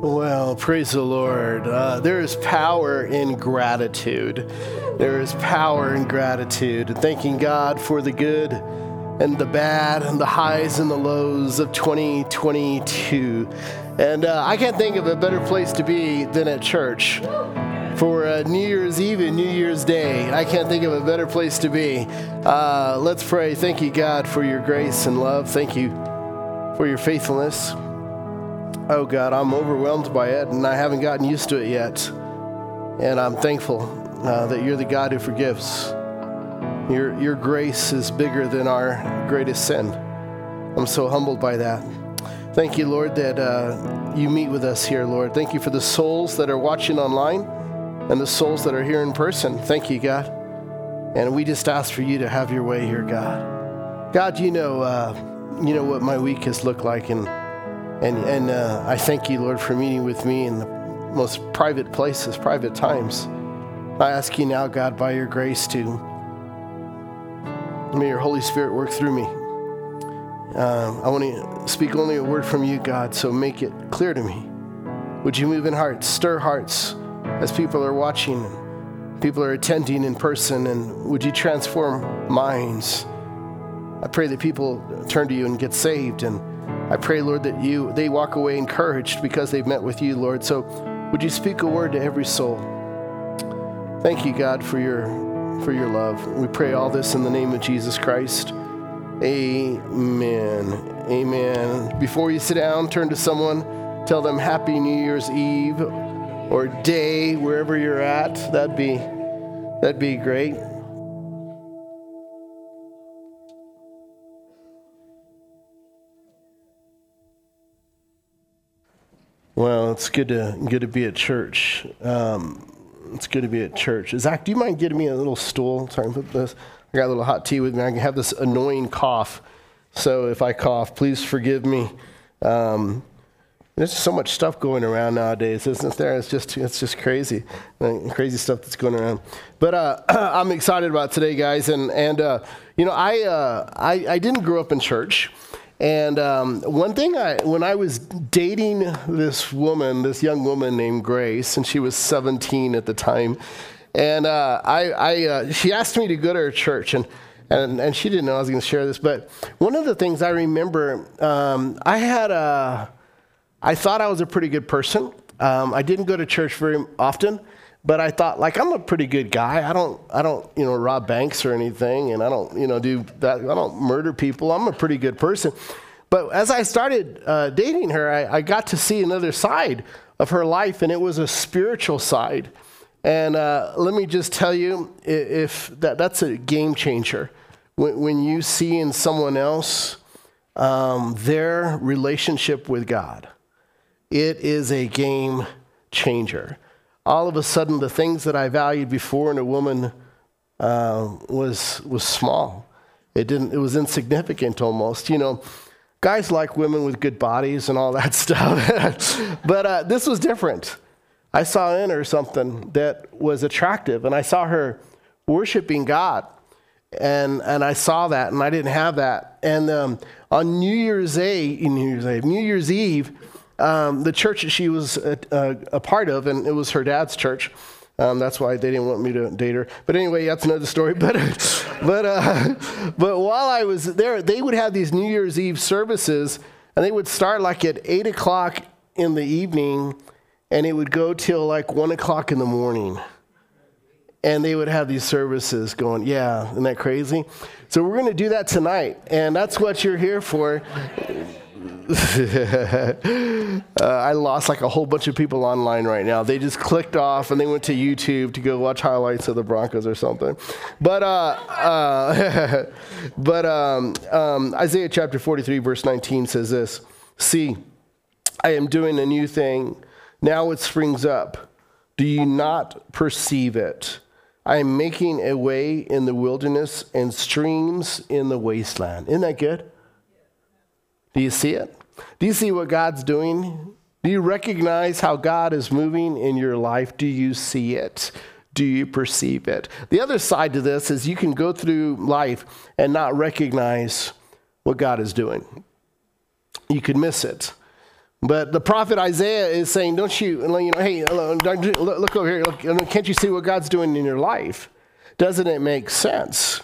Well, praise the Lord. Uh, there is power in gratitude. There is power in gratitude. Thanking God for the good and the bad and the highs and the lows of 2022. And uh, I can't think of a better place to be than at church. For uh, New Year's Eve and New Year's Day, I can't think of a better place to be. Uh, let's pray. Thank you, God, for your grace and love. Thank you for your faithfulness. Oh God, I'm overwhelmed by it and I haven't gotten used to it yet. And I'm thankful uh, that you're the God who forgives. Your, your grace is bigger than our greatest sin. I'm so humbled by that. Thank you, Lord, that uh, you meet with us here, Lord. Thank you for the souls that are watching online and the souls that are here in person. Thank you, God. And we just ask for you to have your way here, God. God, you know, uh, you know what my week has looked like, and and, and uh, I thank you, Lord, for meeting with me in the most private places, private times. I ask you now, God, by your grace, to may your Holy Spirit work through me. Uh, I want to speak only a word from you, God, so make it clear to me. Would you move in hearts, stir hearts as people are watching, people are attending in person, and would you transform minds? I pray that people turn to you and get saved and I pray, Lord, that you they walk away encouraged because they've met with you, Lord. So would you speak a word to every soul? Thank you, God, for your for your love. We pray all this in the name of Jesus Christ. Amen. Amen. Before you sit down, turn to someone, tell them Happy New Year's Eve or day, wherever you're at. That'd be that'd be great. Well, it's good to good to be at church. Um, it's good to be at church. Zach, do you mind getting me a little stool? Sorry, put this. I got a little hot tea with me. I have this annoying cough, so if I cough, please forgive me. Um, there's so much stuff going around nowadays, isn't there? It's just it's just crazy, crazy stuff that's going around. But uh, I'm excited about today, guys, and and uh, you know I, uh, I I didn't grow up in church. And um, one thing, I, when I was dating this woman, this young woman named Grace, and she was 17 at the time, and uh, I, I uh, she asked me to go to her church, and, and, and she didn't know I was going to share this, but one of the things I remember, um, I had a, I thought I was a pretty good person. Um, I didn't go to church very often, but I thought, like, I'm a pretty good guy. I don't, I don't, you know, rob banks or anything, and I don't, you know, do that. I don't murder people. I'm a pretty good person. But as I started uh, dating her, I, I, got to see another side of her life, and it was a spiritual side. And uh, let me just tell you, if that, that's a game changer. When, when you see in someone else um, their relationship with God, it is a game changer all of a sudden the things that I valued before in a woman uh, was was small. It didn't. It was insignificant almost. You know, guys like women with good bodies and all that stuff, but uh, this was different. I saw in her something that was attractive, and I saw her worshiping God, and and I saw that, and I didn't have that. And um, on New Year's Eve, New Year's Eve, New Year's Eve um, the church that she was a, a, a, part of, and it was her dad's church. Um, that's why they didn't want me to date her. But anyway, you that's another story. But, but, uh, but while I was there, they would have these New Year's Eve services, and they would start like at 8 o'clock in the evening, and it would go till like 1 o'clock in the morning. And they would have these services going, yeah, isn't that crazy? So we're going to do that tonight, and that's what you're here for. uh, I lost like a whole bunch of people online right now. They just clicked off and they went to YouTube to go watch highlights of the Broncos or something. But uh, uh, but um, um, Isaiah chapter 43 verse 19 says this: "See, I am doing a new thing. Now it springs up. Do you not perceive it?" I am making a way in the wilderness and streams in the wasteland. Isn't that good? Do you see it? Do you see what God's doing? Do you recognize how God is moving in your life? Do you see it? Do you perceive it? The other side to this is you can go through life and not recognize what God is doing. You could miss it. But the prophet Isaiah is saying, don't you, you know, hey, look over here. Look, can't you see what God's doing in your life? Doesn't it make sense?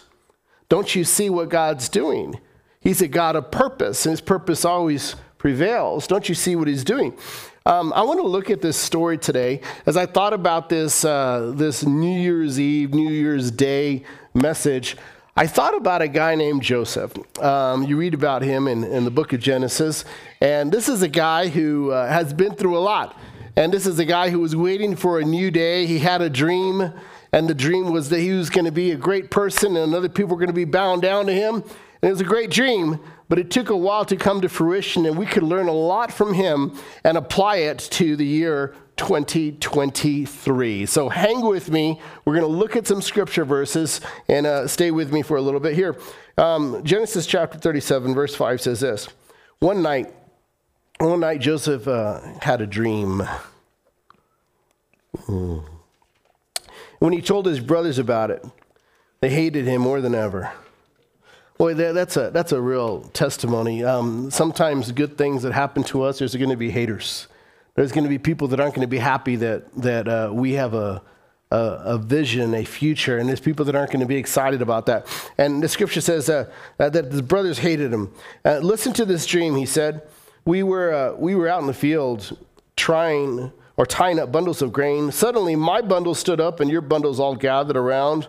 Don't you see what God's doing? He's a God of purpose, and his purpose always prevails. Don't you see what he's doing? Um, I want to look at this story today as I thought about this, uh, this New Year's Eve, New Year's Day message. I thought about a guy named Joseph. Um, you read about him in, in, the book of Genesis, and this is a guy who uh, has been through a lot. And this is a guy who was waiting for a new day. He had a dream, and the dream was that he was going to be a great person, and other people were going to be bound down to him. And it was a great dream, but it took a while to come to fruition, and we could learn a lot from him and apply it to the year 2023. So hang with me. We're going to look at some scripture verses and uh, stay with me for a little bit here. Um, Genesis chapter 37, verse 5 says this One night, one night Joseph uh, had a dream. Hmm. When he told his brothers about it, they hated him more than ever. Boy, that's a, that's a real testimony. Um, sometimes good things that happen to us, there's going to be haters. There's going to be people that aren't going to be happy that, that uh, we have a, a, a, vision, a future, and there's people that aren't going to be excited about that. And the scripture says uh, that the brothers hated him. Uh, listen to this dream, he said. We were, uh, we were out in the field trying or tying up bundles of grain. Suddenly, my bundle stood up, and your bundles all gathered around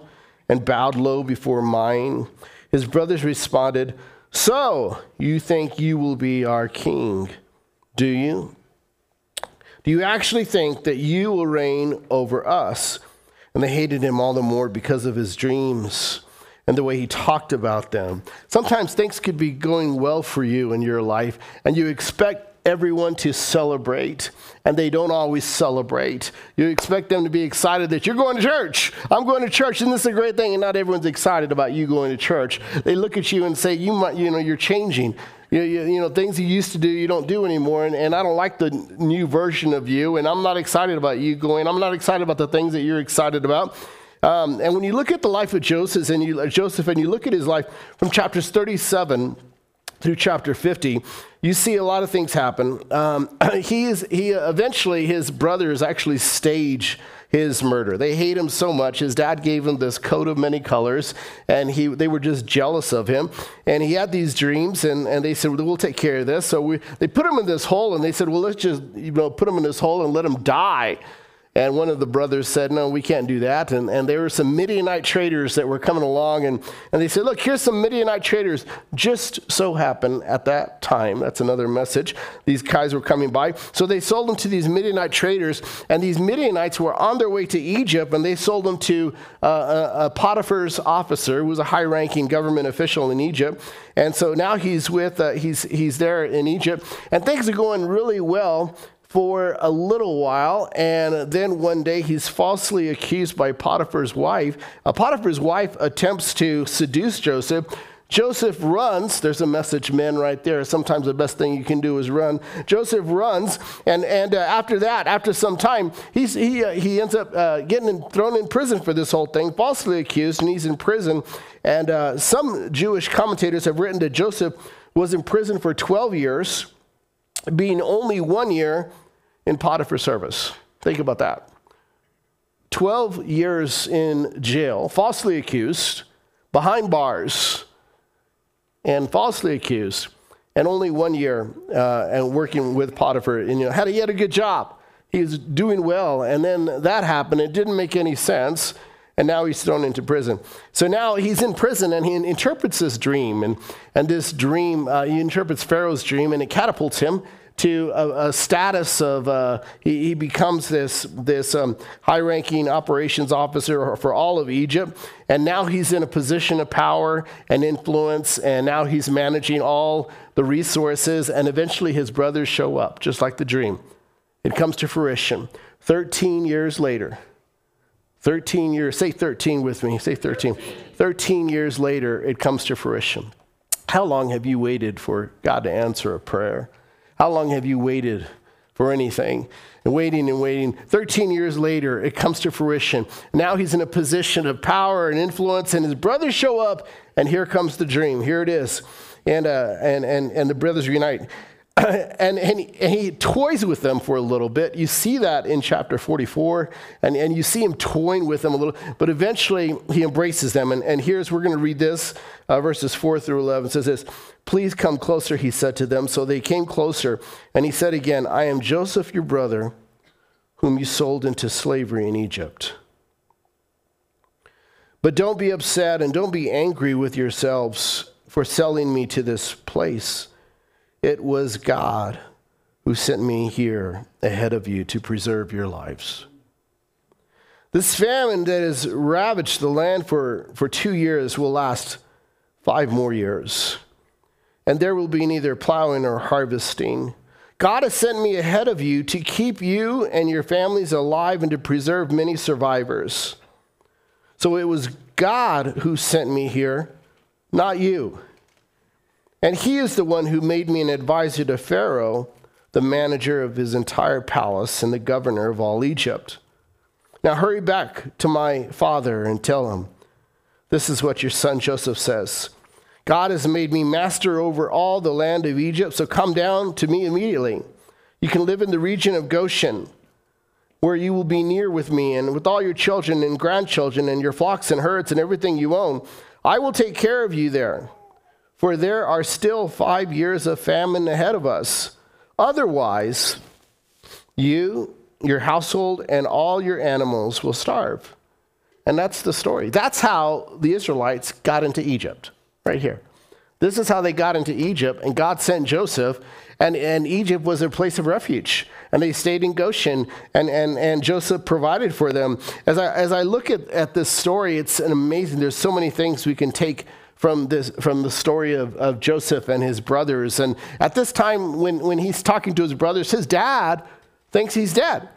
and bowed low before mine. His brothers responded, So, you think you will be our king, do you? Do you actually think that you will reign over us? And they hated him all the more because of his dreams and the way he talked about them. Sometimes things could be going well for you in your life, and you expect everyone to celebrate, and they don't always celebrate. You expect them to be excited that you're going to church. I'm going to church, and this is a great thing. And not everyone's excited about you going to church. They look at you and say, "You might, you know, you're changing." You, you, you, know, things you used to do, you don't do anymore. And, and I don't like the new version of you. And I'm not excited about you going. I'm not excited about the things that you're excited about. Um, and when you look at the life of Joseph and, you, Joseph and you look at his life from chapters 37 through chapter 50, you see a lot of things happen. Um, he is, he eventually, his brothers actually stage his murder. They hate him so much. His dad gave him this coat of many colors, and he, they were just jealous of him. And he had these dreams, and, and they said, well, We'll take care of this. So we, they put him in this hole, and they said, Well, let's just you know, put him in this hole and let him die. And one of the brothers said, No, we can't do that. And, and there were some Midianite traders that were coming along, and, and they said, Look, here's some Midianite traders. Just so happened at that time, that's another message, these guys were coming by. So they sold them to these Midianite traders, and these Midianites were on their way to Egypt, and they sold them to uh, a, a Potiphar's officer, who was a high ranking government official in Egypt. And so now he's with, uh, he's, he's there in Egypt, and things are going really well for a little while, and then one day he's falsely accused by Potiphar's wife. Uh, Potiphar's wife attempts to seduce Joseph. Joseph runs. There's a message, men, right there. Sometimes the best thing you can do is run. Joseph runs, and, and uh, after that, after some time, he's, he, uh, he ends up uh, getting in, thrown in prison for this whole thing, falsely accused, and he's in prison. And uh, some Jewish commentators have written that Joseph was in prison for 12 years being only one year in Potiphar's service. Think about that. 12 years in jail, falsely accused, behind bars, and falsely accused, and only one year uh, and working with Potiphar. And you know, had he had a good job, he was doing well, and then that happened. It didn't make any sense, and now he's thrown into prison. So now he's in prison, and he interprets this dream, and and this dream uh, he interprets Pharaoh's dream, and it catapults him to a, a status of uh, he, he, becomes this this um, high-ranking operations officer for all of Egypt, and now he's in a position of power and influence, and now he's managing all the resources, and eventually his brothers show up, just like the dream. It comes to fruition. Thirteen years later. 13 years, say 13 with me, say 13. 13 years later, it comes to fruition. How long have you waited for God to answer a prayer? How long have you waited for anything? And waiting and waiting. 13 years later, it comes to fruition. Now he's in a position of power and influence, and his brothers show up, and here comes the dream. Here it is. And, uh, and, and, and the brothers reunite. and, and, he, and he toys with them for a little bit. You see that in chapter 44, and, and you see him toying with them a little, but eventually he embraces them. And, and here's, we're going to read this, uh, verses 4 through 11. It says this Please come closer, he said to them. So they came closer, and he said again, I am Joseph, your brother, whom you sold into slavery in Egypt. But don't be upset and don't be angry with yourselves for selling me to this place. It was God who sent me here ahead of you to preserve your lives. This famine that has ravaged the land for, for two years will last five more years. And there will be neither plowing or harvesting. God has sent me ahead of you to keep you and your families alive and to preserve many survivors. So it was God who sent me here, not you. And he is the one who made me an advisor to Pharaoh, the manager of his entire palace and the governor of all Egypt. Now hurry back to my father and tell him, This is what your son Joseph says. God has made me master over all the land of Egypt, so come down to me immediately. You can live in the region of Goshen, where you will be near with me, and with all your children and grandchildren, and your flocks and herds, and everything you own. I will take care of you there for there are still five years of famine ahead of us. Otherwise, you, your household, and all your animals will starve. And that's the story. That's how the Israelites got into Egypt, right here. This is how they got into Egypt, and God sent Joseph, and, and Egypt was their place of refuge. And they stayed in Goshen, and, and, and Joseph provided for them. As I, as I look at, at this story, it's an amazing. There's so many things we can take from, this, from the story of, of Joseph and his brothers. And at this time, when, when he's talking to his brothers, his dad thinks he's dead.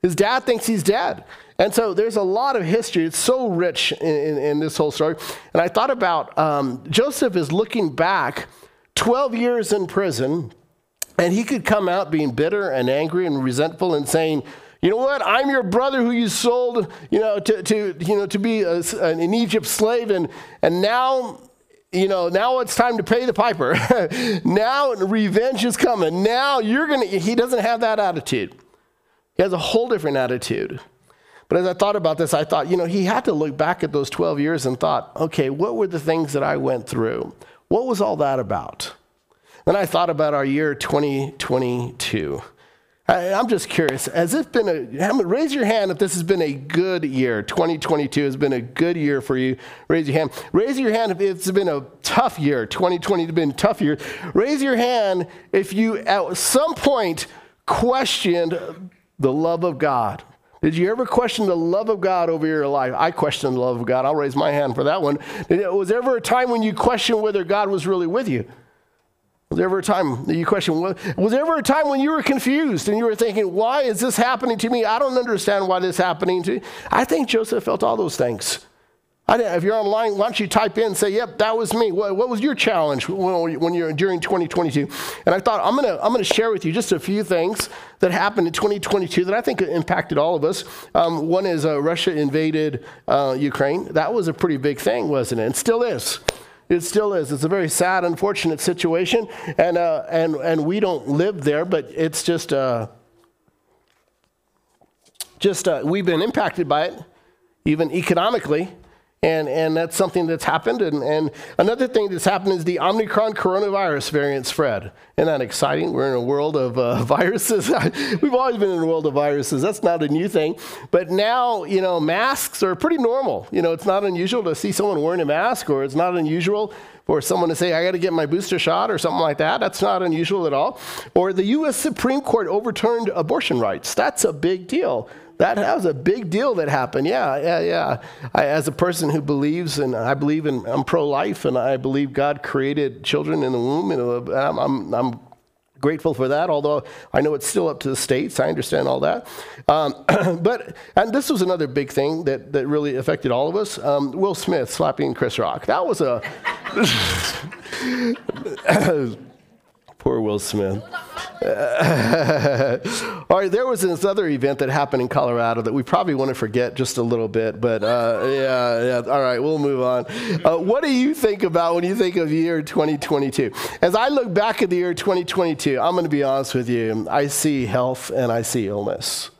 His dad thinks he's dead. And so there's a lot of history. It's so rich in, in, in this whole story. And I thought about um, Joseph is looking back 12 years in prison, and he could come out being bitter and angry and resentful and saying, you know what? I'm your brother who you sold, you know, to, to you know, to be a, an Egypt slave, and and now, you know, now it's time to pay the piper. now revenge is coming. Now you're gonna. He doesn't have that attitude. He has a whole different attitude. But as I thought about this, I thought, you know, he had to look back at those 12 years and thought, okay, what were the things that I went through? What was all that about? Then I thought about our year 2022. I, am just curious. Has it been a, raise your hand if this has been a good year. 2022 has been a good year for you. Raise your hand. Raise your hand if it's been a tough year. 2020 has been a tough year. Raise your hand if you at some point questioned the love of God. Did you ever question the love of God over your life? I questioned the love of God. I'll raise my hand for that one. Was there ever a time when you questioned whether God was really with you? Was there ever a time that you question, was there ever a time when you were confused and you were thinking, why is this happening to me? I don't understand why this is happening to me. I think Joseph felt all those things. if you're online, why don't you type in and say, yep, that was me. What, what was your challenge when, when, you're during 2022? And I thought, I'm going to I'm gonna share with you just a few things that happened in 2022 that I think impacted all of us. Um, one is uh, Russia invaded uh, Ukraine. That was a pretty big thing, wasn't it? And still is. It still is. It's a very sad, unfortunate situation, and uh, and and we don't live there, but it's just uh, just uh, we've been impacted by it, even economically. And, and that's something that's happened. And, and another thing that's happened is the Omicron coronavirus variant spread. Isn't that exciting? We're in a world of uh, viruses. We've always been in a world of viruses. That's not a new thing. But now, you know, masks are pretty normal. You know, it's not unusual to see someone wearing a mask, or it's not unusual for someone to say, I got to get my booster shot or something like that. That's not unusual at all. Or the U.S. Supreme Court overturned abortion rights. That's a big deal that, that was a big deal that happened. Yeah, yeah, yeah. I, as a person who believes, and I believe in, I'm pro-life, and I believe God created children in the womb, and I'm, I'm, I'm grateful for that, although I know it's still up to the states. I understand all that. Um, but, and this was another big thing that, that really affected all of us um, Will Smith slapping Chris Rock. That was a. Poor Will Smith. all right, there was this other event that happened in Colorado that we probably want to forget just a little bit, but uh, yeah, yeah. All right, we'll move on. Uh, what do you think about when you think of year 2022? As I look back at the year 2022, I'm going to be honest with you. I see health and I see illness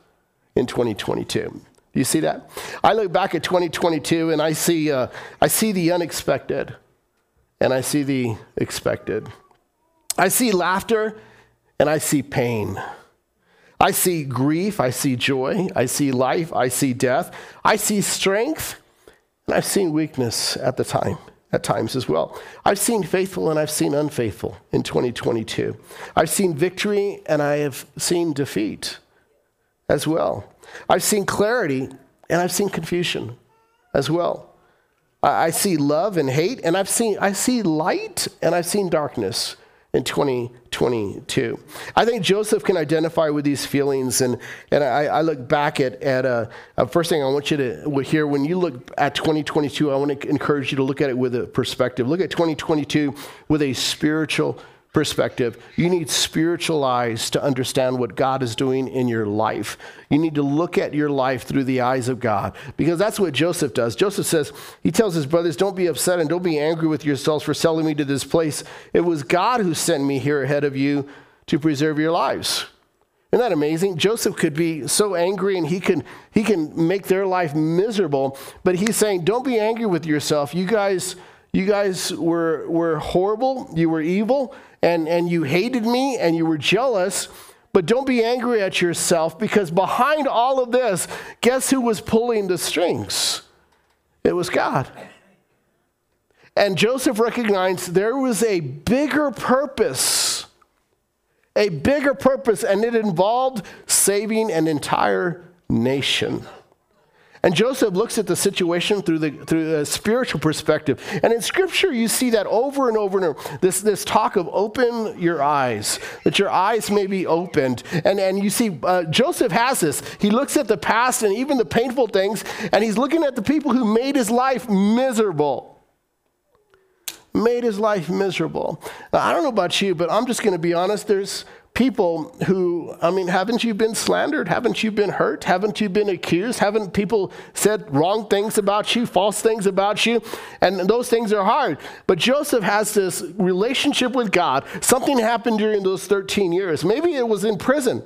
in 2022. Do you see that? I look back at 2022 and I see, uh, I see the unexpected and I see the expected. I see laughter and I see pain. I see grief, I see joy, I see life, I see death, I see strength, and I've seen weakness at the time, at times as well. I've seen faithful and I've seen unfaithful in 2022. I've seen victory and I have seen defeat as well. I've seen clarity and I've seen confusion as well. I see love and hate, and I've seen I see light and I've seen darkness in 2022. I think Joseph can identify with these feelings, and, and I, I look back at, at a, a, first thing I want you to hear when you look at 2022, I want to encourage you to look at it with a perspective. Look at 2022 with a spiritual perspective. You need spiritual eyes to understand what God is doing in your life. You need to look at your life through the eyes of God because that's what Joseph does. Joseph says, he tells his brothers, Don't be upset and don't be angry with yourselves for selling me to this place. It was God who sent me here ahead of you to preserve your lives. Isn't that amazing? Joseph could be so angry and he can, he can make their life miserable, but he's saying, Don't be angry with yourself. You guys. You guys were, were horrible. You were evil and, and you hated me and you were jealous. But don't be angry at yourself because behind all of this, guess who was pulling the strings? It was God. And Joseph recognized there was a bigger purpose, a bigger purpose, and it involved saving an entire nation. And Joseph looks at the situation through the through a spiritual perspective. And in scripture, you see that over and over and over. This, this talk of open your eyes, that your eyes may be opened. And, and you see, uh, Joseph has this. He looks at the past and even the painful things, and he's looking at the people who made his life miserable made his life miserable. Now, I don't know about you, but I'm just going to be honest. There's people who, I mean, haven't you been slandered? Haven't you been hurt? Haven't you been accused? Haven't people said wrong things about you, false things about you? And those things are hard. But Joseph has this relationship with God. Something happened during those 13 years. Maybe it was in prison.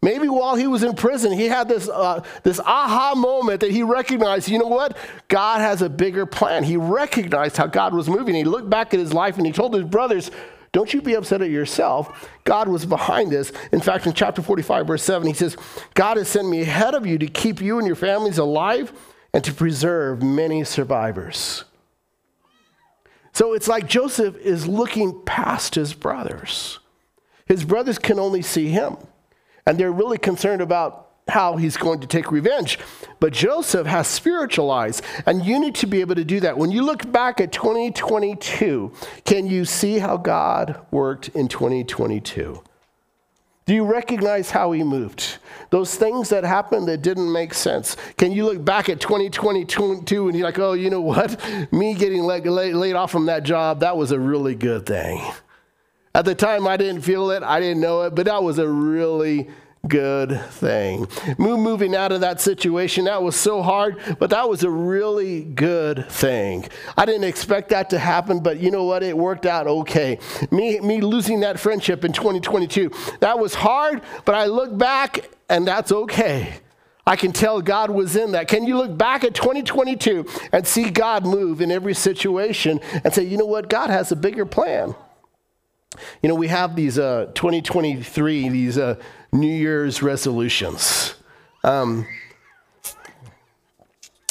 Maybe while he was in prison, he had this, uh, this aha moment that he recognized, you know what? God has a bigger plan. He recognized how God was moving. He looked back at his life and he told his brothers, don't you be upset at yourself. God was behind this. In fact, in chapter 45, verse 7, he says, God has sent me ahead of you to keep you and your families alive and to preserve many survivors. So it's like Joseph is looking past his brothers. His brothers can only see him, and they're really concerned about how he's going to take revenge. But Joseph has spiritual eyes, and you need to be able to do that. When you look back at 2022, can you see how God worked in 2022? Do you recognize how he moved? Those things that happened that didn't make sense. Can you look back at 2022 and you're like, oh, you know what? Me getting laid, laid off from that job, that was a really good thing. At the time, I didn't feel it, I didn't know it, but that was a really good thing. Moving out of that situation, that was so hard, but that was a really good thing. I didn't expect that to happen, but you know what? It worked out okay. Me, me losing that friendship in 2022, that was hard, but I look back and that's okay. I can tell God was in that. Can you look back at 2022 and see God move in every situation and say, you know what? God has a bigger plan. You know, we have these uh, 2023, these uh, New Year's resolutions. Um,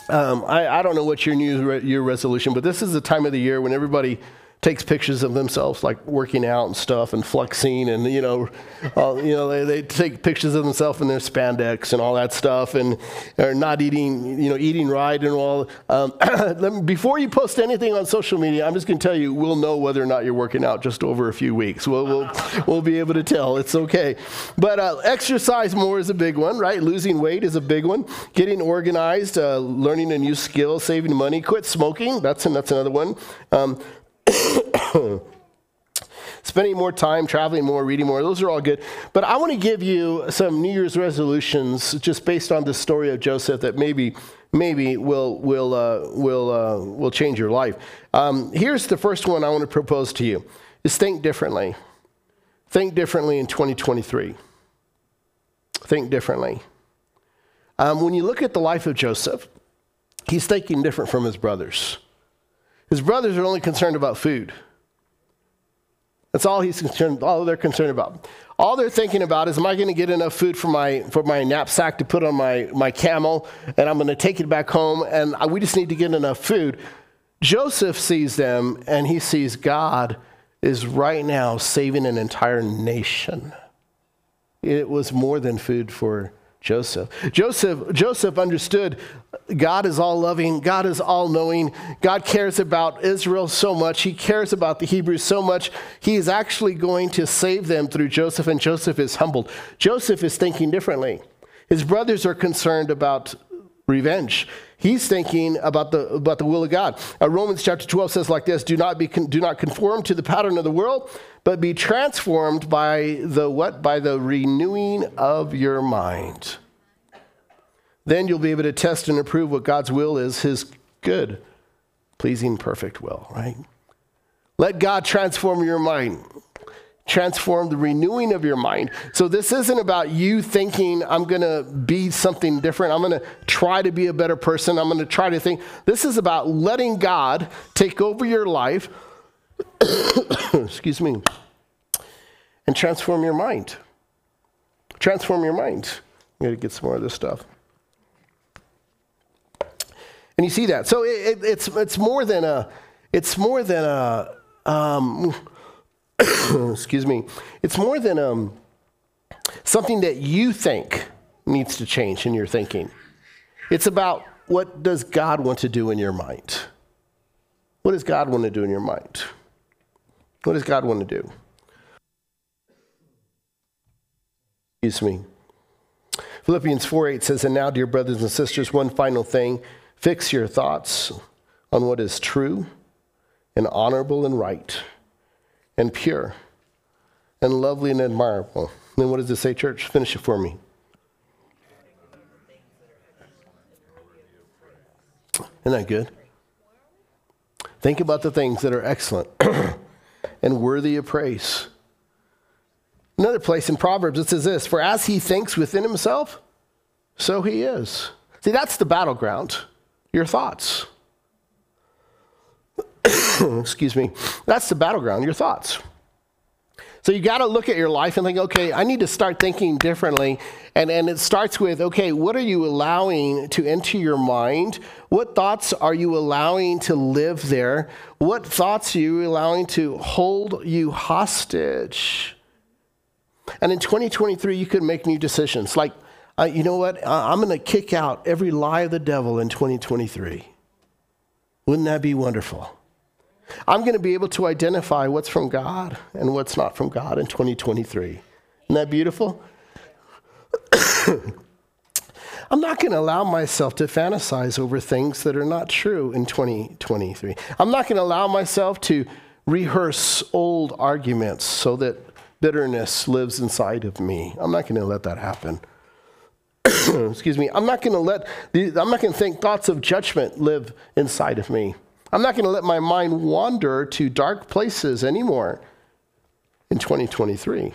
um, I, I, don't know what your New Year resolution, but this is the time of the year when everybody takes pictures of themselves like working out and stuff and flexing and you know you know they, they take pictures of themselves in their spandex and all that stuff and are not eating you know eating right and all. Um, before you post anything on social media i'm just going to tell you we'll know whether or not you're working out just over a few weeks. We'll, we'll, we'll be able to tell. It's okay. But uh, exercise more is a big one right? Losing weight is a big one. Getting organized uh, learning a new skill saving money. Quit smoking. That's, that's another one. Um, spending more time, traveling more, reading more. Those are all good. But I want to give you some New Year's resolutions just based on the story of Joseph that maybe maybe will will uh, will uh, will change your life. Um, here's the first one I want to propose to you: is think differently. Think differently in 2023. Think differently. Um, when you look at the life of Joseph, he's thinking different from his brothers. His brothers are only concerned about food. That's all he's concerned, all they're concerned about. All they're thinking about is, am I going to get enough food for my, for my knapsack to put on my, my camel, and I'm going to take it back home, and we just need to get enough food. Joseph sees them, and he sees God is right now saving an entire nation. It was more than food for Joseph. Joseph Joseph understood God is all loving, God is all knowing. God cares about Israel so much. He cares about the Hebrews so much. He is actually going to save them through Joseph and Joseph is humbled. Joseph is thinking differently. His brothers are concerned about revenge. He's thinking about the, about the will of God. Uh, Romans chapter 12 says like this, do not, be, con- do not conform to the pattern of the world, but be transformed by the what? By the renewing of your mind. Then you'll be able to test and approve what God's will is, his good, pleasing, perfect will, right? Let God transform your mind transform the renewing of your mind. So this isn't about you thinking I'm going to be something different. I'm going to try to be a better person. I'm going to try to think. This is about letting God take over your life. excuse me. And transform your mind. Transform your mind. I'm going to get some more of this stuff. And you see that. So it, it, it's, it's more than a, it's more than a, um, excuse me, it's more than um, something that you think needs to change in your thinking. It's about what does God want to do in your mind? What does God want to do in your mind? What does God want to do? Excuse me. Philippians 4 8 says, And now, dear brothers and sisters, one final thing fix your thoughts on what is true and honorable and right and pure and lovely and admirable. Then what does it say, church? Finish it for me. Isn't that good? Think about the things that are excellent and worthy of praise. Another place in Proverbs, it says this For as he thinks within himself, so he is. See, that's the battleground, your thoughts. excuse me, that's the battleground, your thoughts. So you got to look at your life and think, okay, I need to start thinking differently. And, and it starts with, okay, what are you allowing to enter your mind? What thoughts are you allowing to live there? What thoughts are you allowing to hold you hostage? And in 2023, you could make new decisions. Like, uh, you know what? I'm going to kick out every lie of the devil in 2023. Wouldn't that be wonderful? I'm going to be able to identify what's from God and what's not from God in 2023. Isn't that beautiful? I'm not going to allow myself to fantasize over things that are not true in 2023. I'm not going to allow myself to rehearse old arguments so that bitterness lives inside of me. I'm not going to let that happen. Excuse me. I'm not going to let the, I'm not going to think thoughts of judgment live inside of me. I'm not going to let my mind wander to dark places anymore in 2023.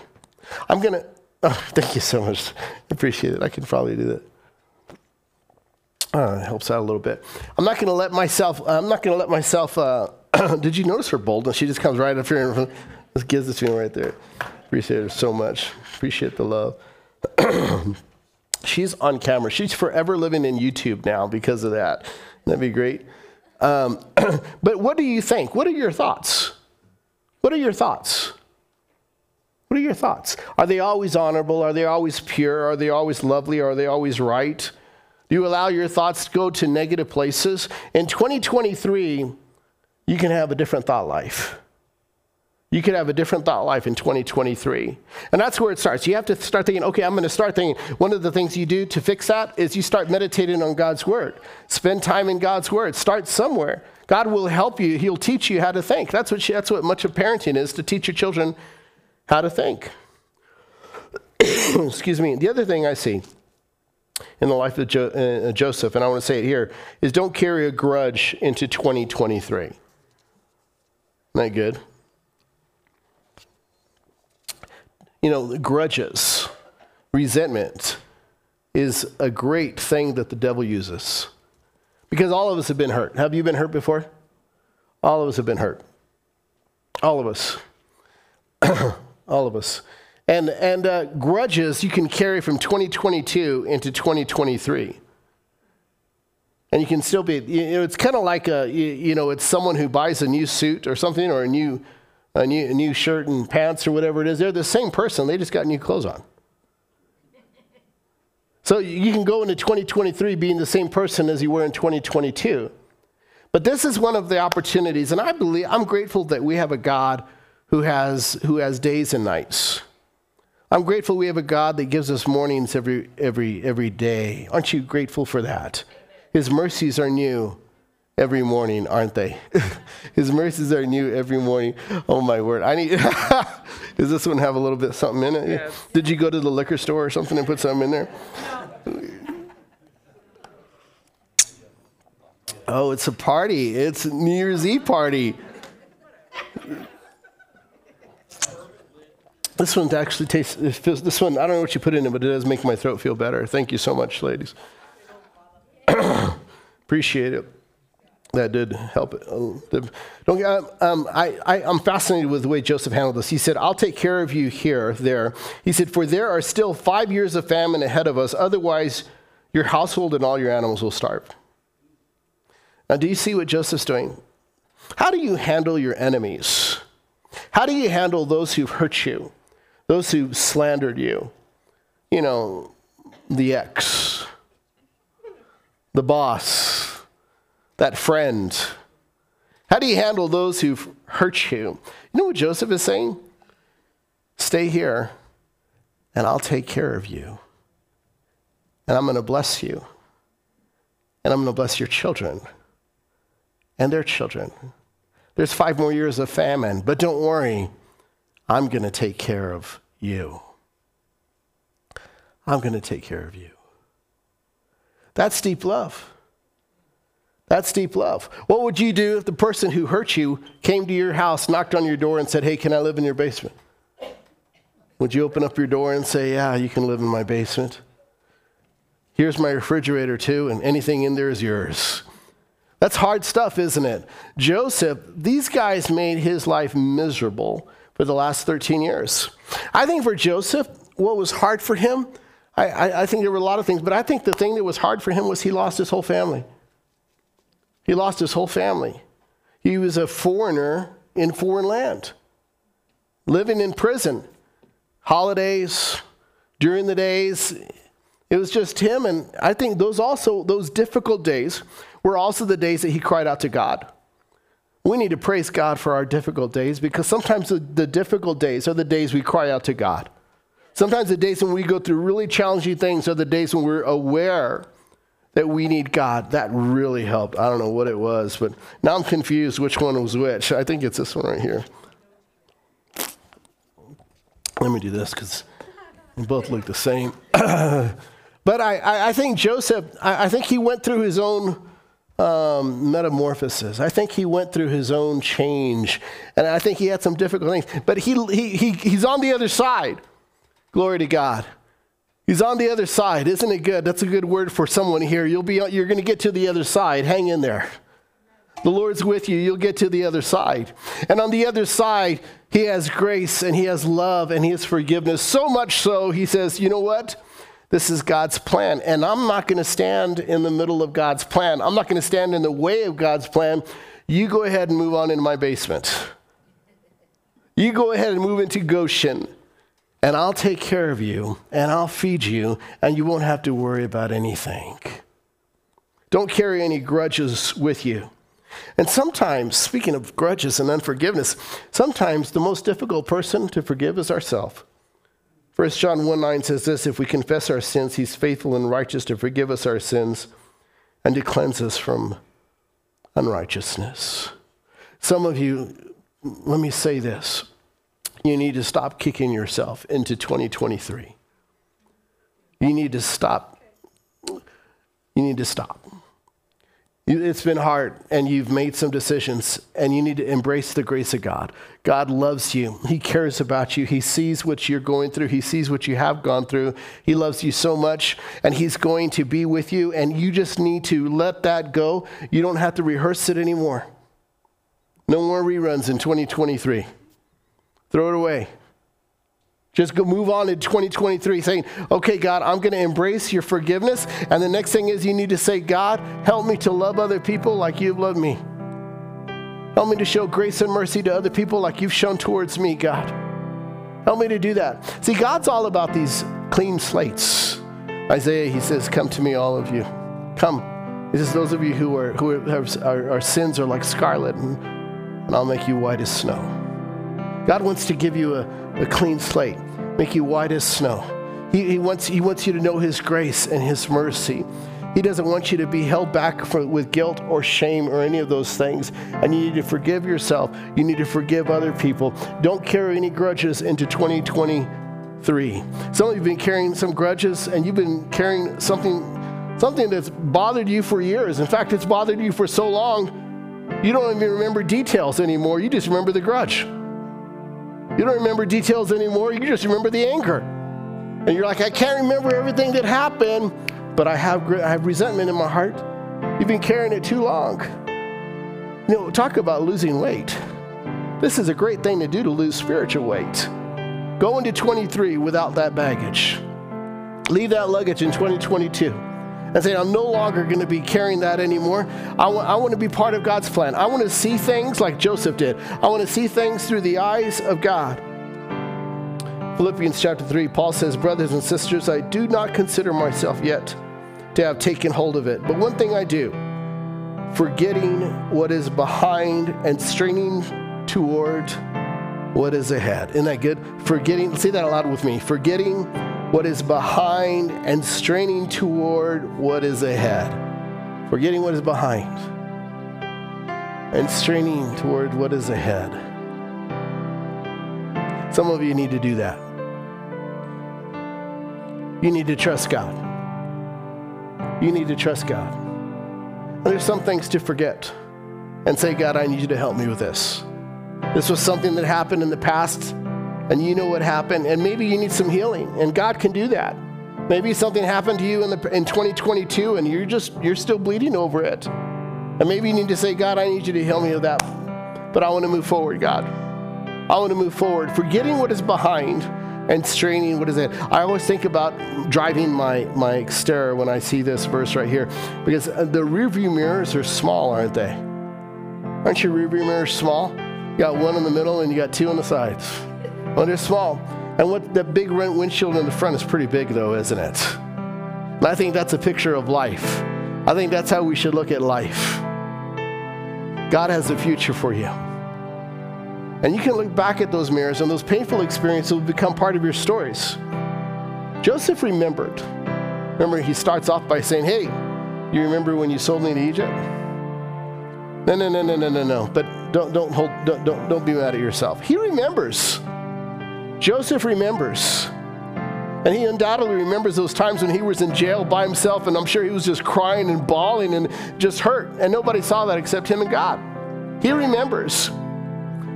I'm going to, oh, thank you so much. Appreciate it. I can probably do that. Uh, it helps out a little bit. I'm not going to let myself, I'm not going to let myself, uh, did you notice her boldness? She just comes right up here and just gives it to me right there. Appreciate her so much. Appreciate the love. She's on camera. She's forever living in YouTube now because of that. That'd be great. Um, but what do you think? What are your thoughts? What are your thoughts? What are your thoughts? Are they always honorable? Are they always pure? Are they always lovely? Are they always right? Do you allow your thoughts to go to negative places? In 2023, you can have a different thought life. You could have a different thought life in 2023. And that's where it starts. You have to start thinking, okay, I'm going to start thinking. One of the things you do to fix that is you start meditating on God's word. Spend time in God's word. Start somewhere. God will help you. He'll teach you how to think. That's what, that's what much of parenting is to teach your children how to think. Excuse me. The other thing I see in the life of jo- uh, Joseph, and I want to say it here, is don't carry a grudge into 2023. Isn't that good? You know, grudges, resentment is a great thing that the devil uses. Because all of us have been hurt. Have you been hurt before? All of us have been hurt. All of us. all of us. And, and uh, grudges you can carry from 2022 into 2023. And you can still be, you know, it's kind of like a, you, you know, it's someone who buys a new suit or something or a new a new, a new shirt and pants or whatever it is, they're the same person. They just got new clothes on. So you can go into 2023 being the same person as you were in 2022. But this is one of the opportunities, and I believe I'm grateful that we have a God who has who has days and nights. I'm grateful we have a God that gives us mornings every every every day. Aren't you grateful for that? His mercies are new every morning, aren't they? His mercies are new every morning. Oh my word! I need. Does this one have a little bit something in it? Yes. Did you go to the liquor store or something and put something in there? Oh, it's a party. It's a New Year's Eve party. This one actually tastes, this one, I don't know what you put in it, but it does make my throat feel better. Thank you so much, ladies. Appreciate it that did help. Don't, um, I, I, I'm fascinated with the way Joseph handled this. He said, I'll take care of you here, there. He said, For there are still five years of famine ahead of us. Otherwise, your household and all your animals will starve. Now, do you see what Joseph's doing? How do you handle your enemies? How do you handle those who've hurt you, those who've slandered you? You know, the ex, the boss, that friend? How do you handle those who've hurt you? You know what Joseph is saying? Stay here, and I'll take care of you. And I'm going to bless you. And I'm going to bless your children and their children. There's five more years of famine, but don't worry, I'm going to take care of you. I'm going to take care of you. That's deep love. That's deep love. What would you do if the person who hurt you came to your house, knocked on your door, and said, Hey, can I live in your basement? Would you open up your door and say, Yeah, you can live in my basement? Here's my refrigerator, too, and anything in there is yours. That's hard stuff, isn't it? Joseph, these guys made his life miserable for the last 13 years. I think for Joseph, what was hard for him, I, I, I think there were a lot of things, but I think the thing that was hard for him was he lost his whole family. He lost his whole family. He was a foreigner in foreign land, living in prison, holidays, during the days. It was just him. And I think those also, those difficult days were also the days that he cried out to God. We need to praise God for our difficult days because sometimes the, the difficult days are the days we cry out to God. Sometimes the days when we go through really challenging things are the days when we're aware that we need God. That really helped. I don't know what it was, but now I'm confused which one was which. I think it's this one right here. Let me do this because they both look the same. but I, I, think Joseph, I, think he went through his own um, metamorphosis. I think he went through his own change. And I think he had some difficult things. But he, he, he, he's on the other side. Glory to God. He's on the other side. Isn't it good? That's a good word for someone here. You'll be, you're going to get to the other side. Hang in there. The Lord's with you. You'll get to the other side. And on the other side, He has grace and He has love and He has forgiveness. So much so, He says, you know what? This is God's plan. And I'm not going to stand in the middle of God's plan. I'm not going to stand in the way of God's plan. You go ahead and move on into my basement. You go ahead and move into Goshen and I'll take care of you, and I'll feed you, and you won't have to worry about anything. Don't carry any grudges with you. And sometimes, speaking of grudges and unforgiveness, sometimes the most difficult person to forgive is ourselves. 1 John 1 9 says this If we confess our sins, he's faithful and righteous to forgive us our sins and to cleanse us from unrighteousness. Some of you, let me say this you need to stop kicking yourself into 2023. You need to stop. You need to stop. It's been hard, and you've made some decisions, and you need to embrace the grace of God. God loves you. He cares about you. He sees what you're going through. He sees what you have gone through. He loves you so much, and He's going to be with you, and you just need to let that go. You don't have to rehearse it anymore. No more reruns in 2023. Throw it away. Just go move on in 2023 saying, okay, God, I'm going to embrace your forgiveness. And the next thing is you need to say, God, help me to love other people like you've loved me. Help me to show grace and mercy to other people like you've shown towards me, God. Help me to do that. See, God's all about these clean slates. Isaiah, he says, Come to me, all of you. Come. He says, Those of you who are who are, our sins are like scarlet, and, and I'll make you white as snow. God wants to give you a, a clean slate make you white as snow. He, he, wants, he wants you to know His grace and His mercy. He doesn't want you to be held back for, with guilt or shame or any of those things. And you need to forgive yourself. You need to forgive other people. Don't carry any grudges into 2023. Some of you have been carrying some grudges and you've been carrying something, something that's bothered you for years. In fact, it's bothered you for so long, you don't even remember details anymore. You just remember the grudge. You don't remember details anymore. You just remember the anger. And you're like, I can't remember everything that happened, but I have, I have resentment in my heart. You've been carrying it too long. You know, talk about losing weight. This is a great thing to do to lose spiritual weight. Go into 23 without that baggage. Leave that luggage in 2022 and say, I'm no longer going to be carrying that anymore. I, w- I want to be part of God's plan. I want to see things like Joseph did. I want to see things through the eyes of God. Philippians chapter 3, Paul says, Brothers and sisters, I do not consider myself yet to have taken hold of it. But one thing I do, forgetting what is behind and straining toward what is ahead. Isn't that good? Forgetting, say that aloud with me. Forgetting what is behind and straining toward what is ahead. Forgetting what is behind and straining toward what is ahead. Some of you need to do that. You need to trust God. You need to trust God. And there's some things to forget and say, God, I need you to help me with this. This was something that happened in the past and you know what happened, and maybe you need some healing, and God can do that. Maybe something happened to you in, the, in 2022 and you're just you're still bleeding over it. And maybe you need to say, God, I need you to heal me of that. But I want to move forward, God. I want to move forward, forgetting what is behind and straining what is it. I always think about driving my, my Xterra when I see this verse right here, because uh, the rearview mirrors are small, aren't they? Aren't your rearview mirrors small? You got one in the middle and you got two on the sides. Well, they're small. And what that big rent windshield in the front is pretty big, though, isn't it? I think that's a picture of life. I think that's how we should look at life. God has a future for you. And you can look back at those mirrors, and those painful experiences will become part of your stories. Joseph remembered. Remember, he starts off by saying, Hey, you remember when you sold me to Egypt? No, no, no, no, no, no, no. But don't, don't, hold, don't, don't, don't be mad at yourself. He remembers. Joseph remembers. And he undoubtedly remembers those times when he was in jail by himself, and I'm sure he was just crying and bawling and just hurt. And nobody saw that except him and God. He remembers.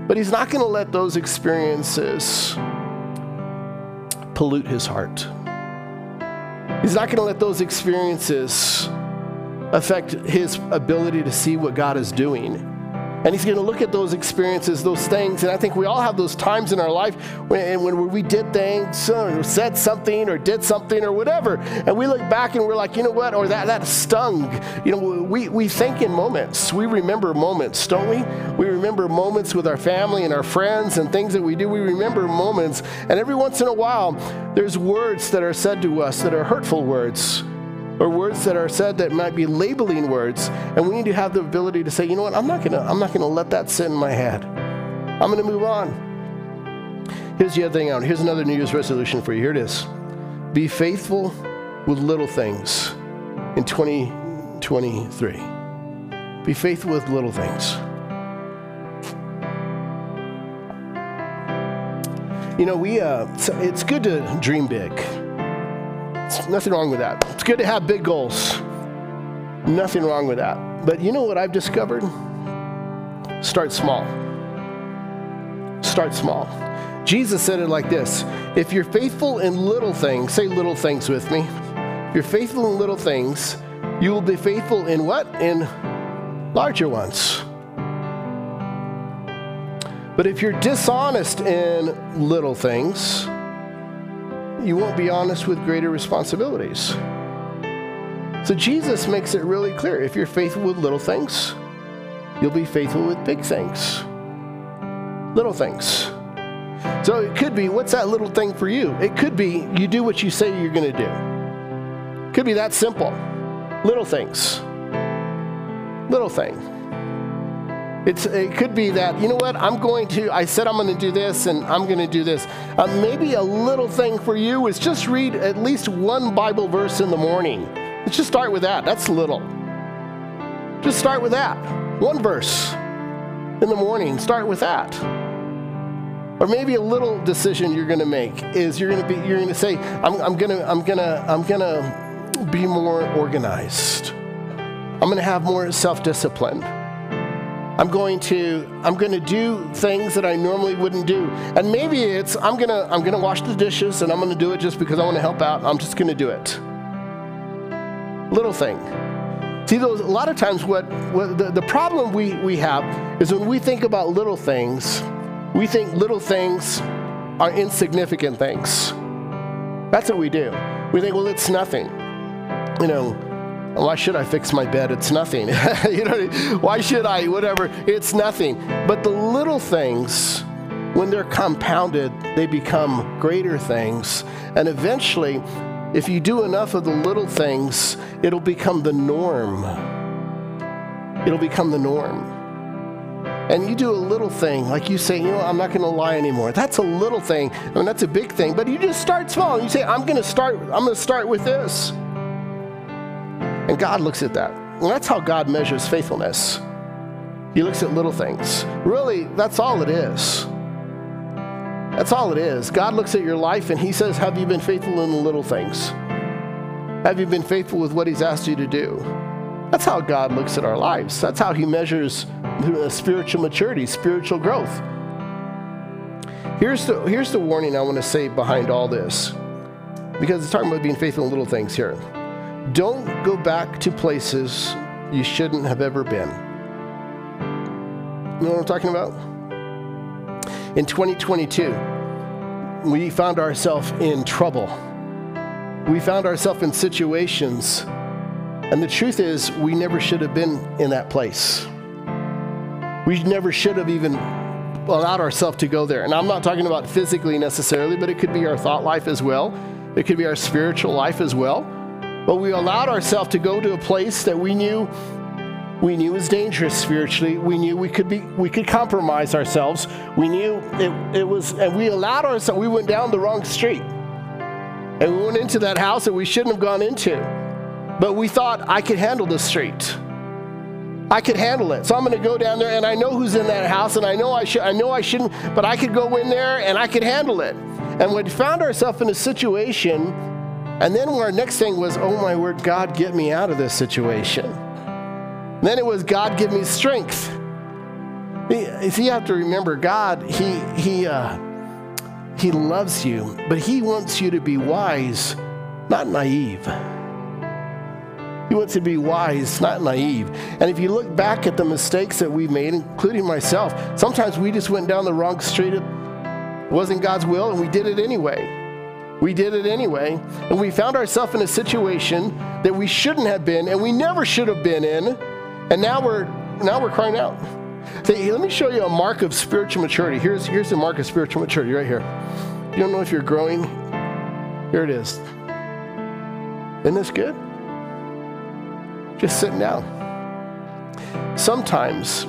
But he's not going to let those experiences pollute his heart. He's not going to let those experiences affect his ability to see what God is doing and he's going to look at those experiences, those things. And I think we all have those times in our life when, when we did things uh, or said something or did something or whatever. And we look back and we're like, you know what? Or that, that stung. You know, we, we think in moments. We remember moments, don't we? We remember moments with our family and our friends and things that we do. We remember moments. And every once in a while, there's words that are said to us that are hurtful words or words that are said that might be labeling words. And we need to have the ability to say, you know what, I'm not gonna, I'm not gonna let that sit in my head. I'm gonna move on. Here's the other thing out. Here's another New Year's resolution for you. Here it is. Be faithful with little things in 2023. Be faithful with little things. You know, we, uh, it's good to dream big. Nothing wrong with that. It's good to have big goals. Nothing wrong with that. But you know what I've discovered? Start small. Start small. Jesus said it like this If you're faithful in little things, say little things with me. If you're faithful in little things, you will be faithful in what? In larger ones. But if you're dishonest in little things, you won't be honest with greater responsibilities. So Jesus makes it really clear if you're faithful with little things, you'll be faithful with big things. Little things. So it could be what's that little thing for you? It could be you do what you say you're going to do. Could be that simple. Little things. Little thing. It's, it could be that, you know what, I'm going to, I said I'm going to do this and I'm going to do this. Uh, maybe a little thing for you is just read at least one Bible verse in the morning. Let's just start with that. That's little. Just start with that. One verse in the morning. Start with that. Or maybe a little decision you're going to make is you're going to be you're going to say I'm, I'm going to I'm going to I'm going to be more organized. I'm going to have more self-discipline. I'm going to I'm going to do things that I normally wouldn't do. And maybe it's I'm going to I'm going to wash the dishes and I'm going to do it just because I want to help out. I'm just going to do it. Little thing. See, those a lot of times what, what the, the problem we, we have is when we think about little things, we think little things are insignificant things. That's what we do. We think, well, it's nothing. You know, why should I fix my bed? It's nothing. you know, why should I? Whatever. It's nothing. But the little things, when they're compounded, they become greater things. And eventually, if you do enough of the little things, it'll become the norm. It'll become the norm. And you do a little thing, like you say, you know, I'm not going to lie anymore. That's a little thing. I mean, that's a big thing. But you just start small. You say, I'm going to start. I'm going to start with this. And God looks at that. And that's how God measures faithfulness. He looks at little things. Really, that's all it is. That's all it is. God looks at your life and He says, Have you been faithful in the little things? Have you been faithful with what He's asked you to do? That's how God looks at our lives. That's how He measures spiritual maturity, spiritual growth. Here's the, here's the warning I want to say behind all this, because it's talking about being faithful in little things here. Don't go back to places you shouldn't have ever been. You know what I'm talking about? In 2022, we found ourselves in trouble. We found ourselves in situations, and the truth is, we never should have been in that place. We never should have even allowed ourselves to go there. And I'm not talking about physically necessarily, but it could be our thought life as well, it could be our spiritual life as well. But we allowed ourselves to go to a place that we knew we knew was dangerous spiritually. We knew we could be we could compromise ourselves. We knew it, it was and we allowed ourselves we went down the wrong street. And we went into that house that we shouldn't have gone into. But we thought I could handle the street. I could handle it. So I'm going to go down there and I know who's in that house and I know I should I know I shouldn't, but I could go in there and I could handle it. And we found ourselves in a situation and then our next thing was, oh my word, God, get me out of this situation. Then it was, God, give me strength. See, you have to remember, God, He, he, uh, he loves you, but He wants you to be wise, not naive. He wants you to be wise, not naive. And if you look back at the mistakes that we've made, including myself, sometimes we just went down the wrong street. It wasn't God's will, and we did it anyway. We did it anyway, and we found ourselves in a situation that we shouldn't have been and we never should have been in, and now we're now we're crying out. Say, hey, let me show you a mark of spiritual maturity. Here's here's the mark of spiritual maturity right here. You don't know if you're growing. Here it is. Isn't this good? just sitting down. Sometimes,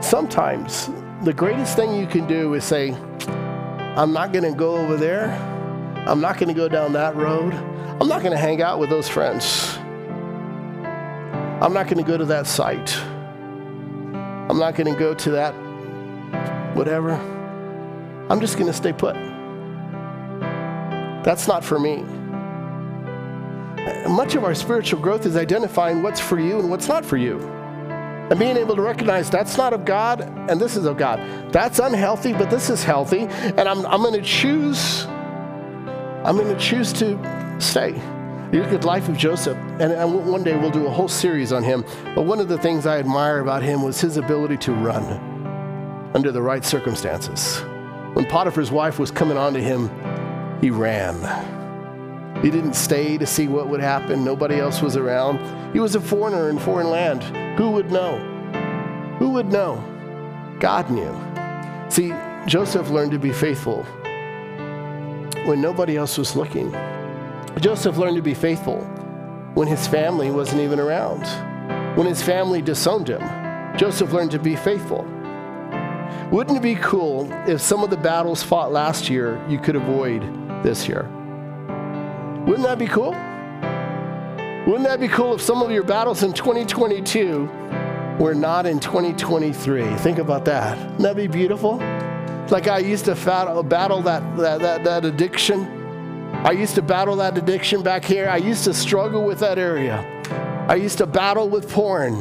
sometimes the greatest thing you can do is say, I'm not going to go over there. I'm not going to go down that road. I'm not going to hang out with those friends. I'm not going to go to that site. I'm not going to go to that whatever. I'm just going to stay put. That's not for me. Much of our spiritual growth is identifying what's for you and what's not for you. And being able to recognize that's not of God and this is of God. That's unhealthy, but this is healthy. And I'm, I'm going to choose, I'm going to choose to stay. You look at the life of Joseph, and one day we'll do a whole series on him. But one of the things I admire about him was his ability to run under the right circumstances. When Potiphar's wife was coming on to him, he ran. He didn't stay to see what would happen. Nobody else was around. He was a foreigner in foreign land. Who would know? Who would know? God knew. See, Joseph learned to be faithful when nobody else was looking. Joseph learned to be faithful when his family wasn't even around. When his family disowned him, Joseph learned to be faithful. Wouldn't it be cool if some of the battles fought last year you could avoid this year? Wouldn't that be cool? Wouldn't that be cool if some of your battles in 2022 were not in 2023? Think about that. Wouldn't that be beautiful? Like I used to uh, battle that, that, that, that addiction I used to battle that addiction back here. I used to struggle with that area. I used to battle with porn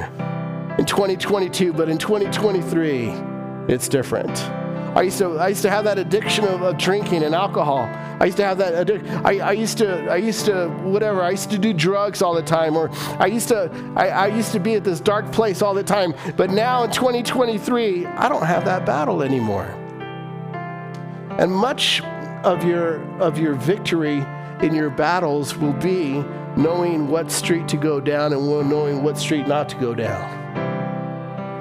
in 2022, but in 2023, it's different. I used to, I used to have that addiction of, of drinking and alcohol. I used to have that addiction. I, used to, I used to, whatever. I used to do drugs all the time, or I used to, I, I used to be at this dark place all the time. But now in 2023, I don't have that battle anymore. And much of your of your victory in your battles will be knowing what street to go down and knowing what street not to go down.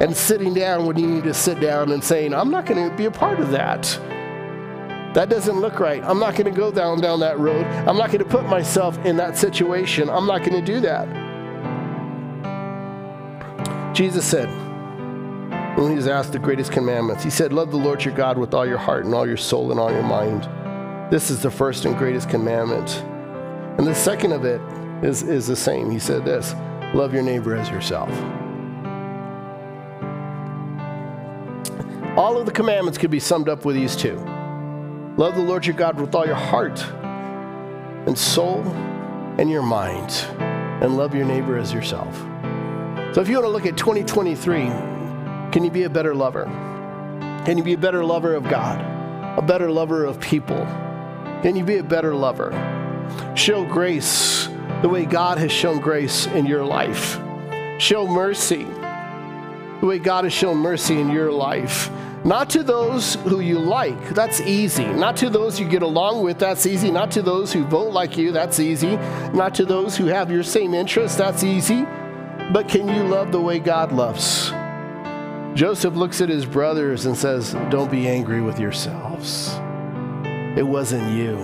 And sitting down when you need to sit down and saying, I'm not going to be a part of that. That doesn't look right. I'm not going to go down down that road. I'm not going to put myself in that situation. I'm not going to do that. Jesus said, when he was asked the greatest commandments, he said, Love the Lord your God with all your heart and all your soul and all your mind this is the first and greatest commandment. And the second of it is, is the same. He said this love your neighbor as yourself. All of the commandments could be summed up with these two love the Lord your God with all your heart and soul and your mind, and love your neighbor as yourself. So if you want to look at 2023, can you be a better lover? Can you be a better lover of God? A better lover of people? Can you be a better lover? Show grace the way God has shown grace in your life. Show mercy the way God has shown mercy in your life. Not to those who you like, that's easy. Not to those you get along with, that's easy. Not to those who vote like you, that's easy. Not to those who have your same interests, that's easy. But can you love the way God loves? Joseph looks at his brothers and says, Don't be angry with yourselves. It wasn't you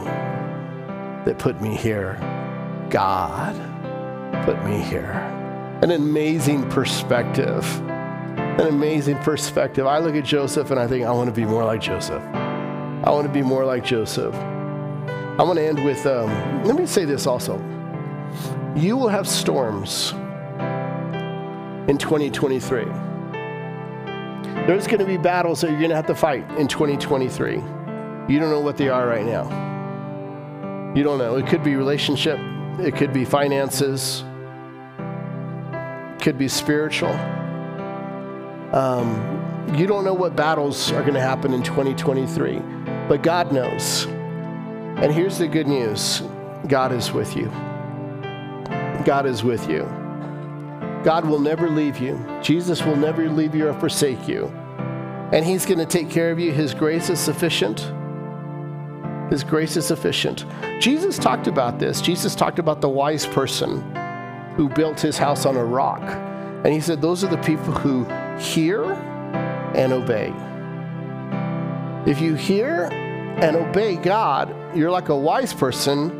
that put me here. God put me here. An amazing perspective. An amazing perspective. I look at Joseph and I think, I want to be more like Joseph. I want to be more like Joseph. I want to end with, um, let me say this also. You will have storms in 2023. There's going to be battles that you're going to have to fight in 2023. You don't know what they are right now. You don't know. It could be relationship, it could be finances, it could be spiritual. Um, you don't know what battles are going to happen in 2023, but God knows. And here's the good news God is with you. God is with you. God will never leave you. Jesus will never leave you or forsake you. And He's going to take care of you. His grace is sufficient. His grace is sufficient. Jesus talked about this. Jesus talked about the wise person who built his house on a rock. And he said, Those are the people who hear and obey. If you hear and obey God, you're like a wise person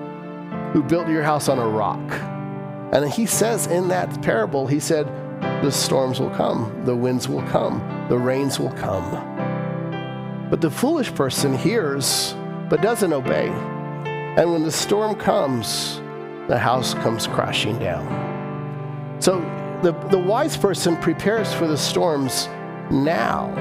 who built your house on a rock. And he says in that parable, he said, the storms will come, the winds will come, the rains will come. But the foolish person hears but doesn't obey. And when the storm comes, the house comes crashing down. So the, the wise person prepares for the storms now.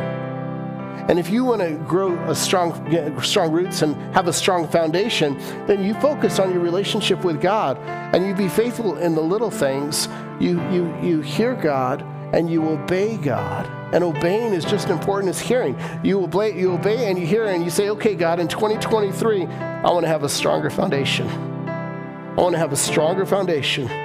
And if you want to grow a strong, strong roots and have a strong foundation, then you focus on your relationship with God and you be faithful in the little things. You, you, you hear God and you obey God. And obeying is just as important as hearing. You obey, you obey and you hear and you say, okay, God, in 2023, I want to have a stronger foundation. I want to have a stronger foundation.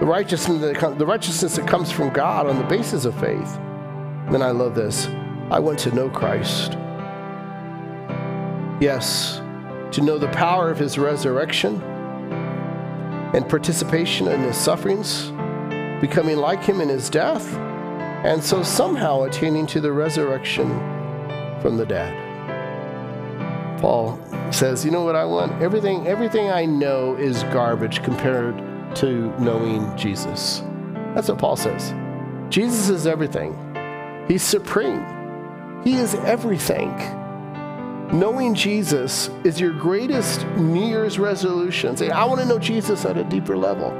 the righteousness that comes, the righteousness that comes from God on the basis of faith. Then I love this. I want to know Christ. Yes, to know the power of his resurrection and participation in his sufferings, becoming like him in his death, and so somehow attaining to the resurrection from the dead. Paul says, "You know what I want? Everything everything I know is garbage compared to knowing Jesus. That's what Paul says. Jesus is everything, He's supreme, He is everything. Knowing Jesus is your greatest New Year's resolution. Say, I want to know Jesus at a deeper level.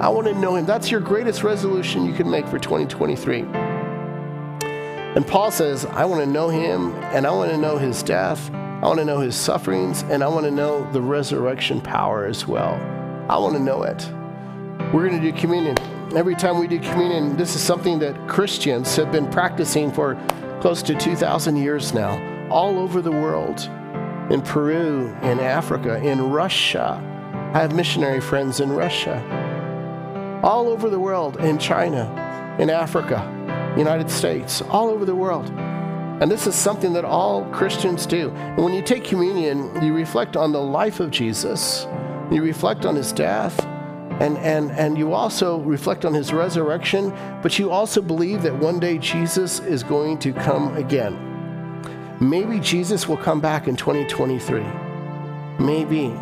I want to know Him. That's your greatest resolution you can make for 2023. And Paul says, I want to know Him and I want to know His death. I want to know His sufferings and I want to know the resurrection power as well. I want to know it. We're going to do communion. Every time we do communion, this is something that Christians have been practicing for close to 2,000 years now, all over the world in Peru, in Africa, in Russia. I have missionary friends in Russia, all over the world, in China, in Africa, United States, all over the world. And this is something that all Christians do. And when you take communion, you reflect on the life of Jesus, you reflect on his death, and, and, and you also reflect on his resurrection, but you also believe that one day Jesus is going to come again. Maybe Jesus will come back in 2023. Maybe.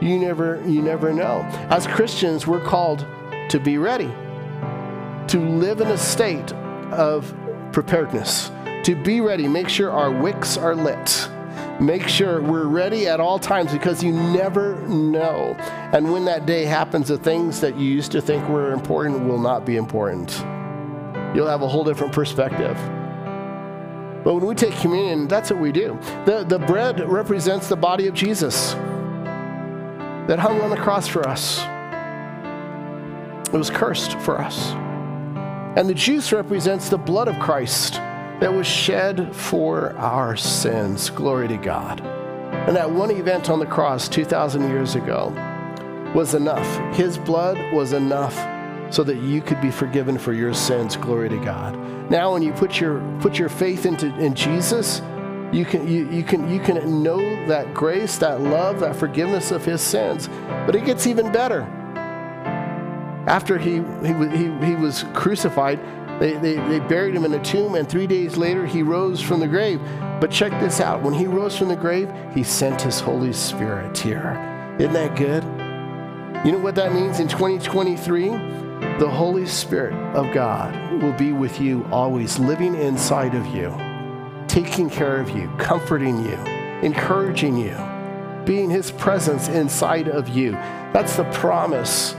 You never, you never know. As Christians, we're called to be ready, to live in a state of preparedness, to be ready, make sure our wicks are lit Make sure we're ready at all times because you never know. And when that day happens, the things that you used to think were important will not be important. You'll have a whole different perspective. But when we take communion, that's what we do. The, the bread represents the body of Jesus that hung on the cross for us, it was cursed for us. And the juice represents the blood of Christ that was shed for our sins. Glory to God. And that one event on the cross 2,000 years ago was enough. His blood was enough so that you could be forgiven for your sins. Glory to God. Now, when you put your, put your faith into, in Jesus, you can, you, you, can, you can know that grace, that love, that forgiveness of his sins. But it gets even better. After he, he, he, he was crucified, they, they, they buried him in a tomb, and three days later, he rose from the grave. But check this out when he rose from the grave, he sent his Holy Spirit here. Isn't that good? You know what that means in 2023? The Holy Spirit of God will be with you always, living inside of you, taking care of you, comforting you, encouraging you, being His presence inside of you. That's the promise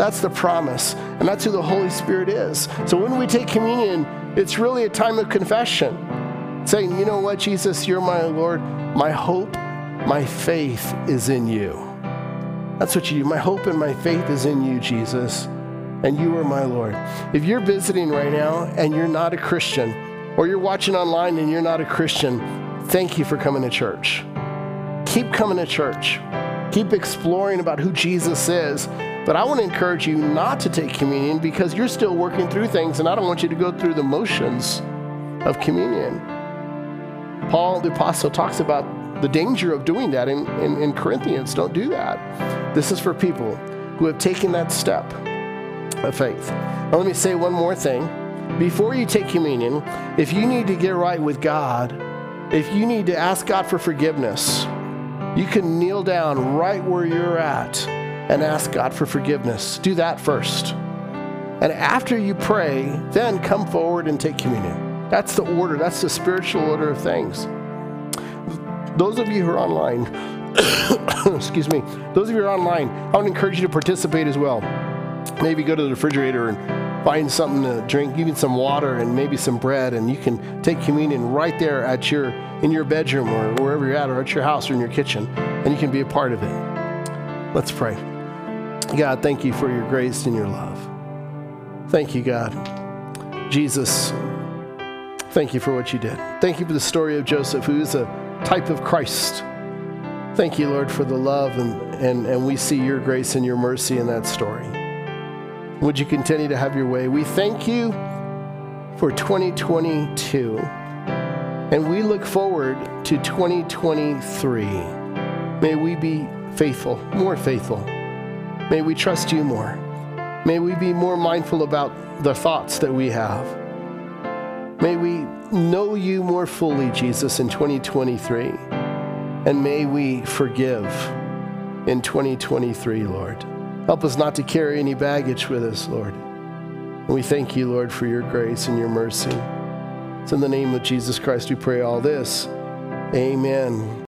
that's the promise. And that's who the Holy Spirit is. So when we take communion, it's really a time of confession. Saying, you know what, Jesus, you're my Lord. My hope, my faith is in you. That's what you do. My hope and my faith is in you, Jesus. And you are my Lord. If you're visiting right now and you're not a Christian, or you're watching online and you're not a Christian, thank you for coming to church. Keep coming to church. Keep exploring about who Jesus is. But I want to encourage you not to take communion because you're still working through things, and I don't want you to go through the motions of communion. Paul the Apostle talks about the danger of doing that in, in, in Corinthians. Don't do that. This is for people who have taken that step of faith. Now, let me say one more thing. Before you take communion, if you need to get right with God, if you need to ask God for forgiveness, you can kneel down right where you're at and ask God for forgiveness. Do that first. And after you pray, then come forward and take communion. That's the order, that's the spiritual order of things. Those of you who are online, excuse me, those of you who are online, I would encourage you to participate as well. Maybe go to the refrigerator and find something to drink, even some water and maybe some bread, and you can take communion right there at your in your bedroom or wherever you're at, or at your house or in your kitchen, and you can be a part of it. Let's pray. God, thank you for your grace and your love. Thank you, God. Jesus, thank you for what you did. Thank you for the story of Joseph, who is a type of Christ. Thank you, Lord, for the love, and, and, and we see your grace and your mercy in that story. Would you continue to have your way? We thank you for 2022, and we look forward to 2023. May we be faithful, more faithful. May we trust you more. May we be more mindful about the thoughts that we have. May we know you more fully, Jesus, in 2023. And may we forgive in 2023, Lord. Help us not to carry any baggage with us, Lord. And we thank you, Lord, for your grace and your mercy. It's in the name of Jesus Christ we pray all this. Amen.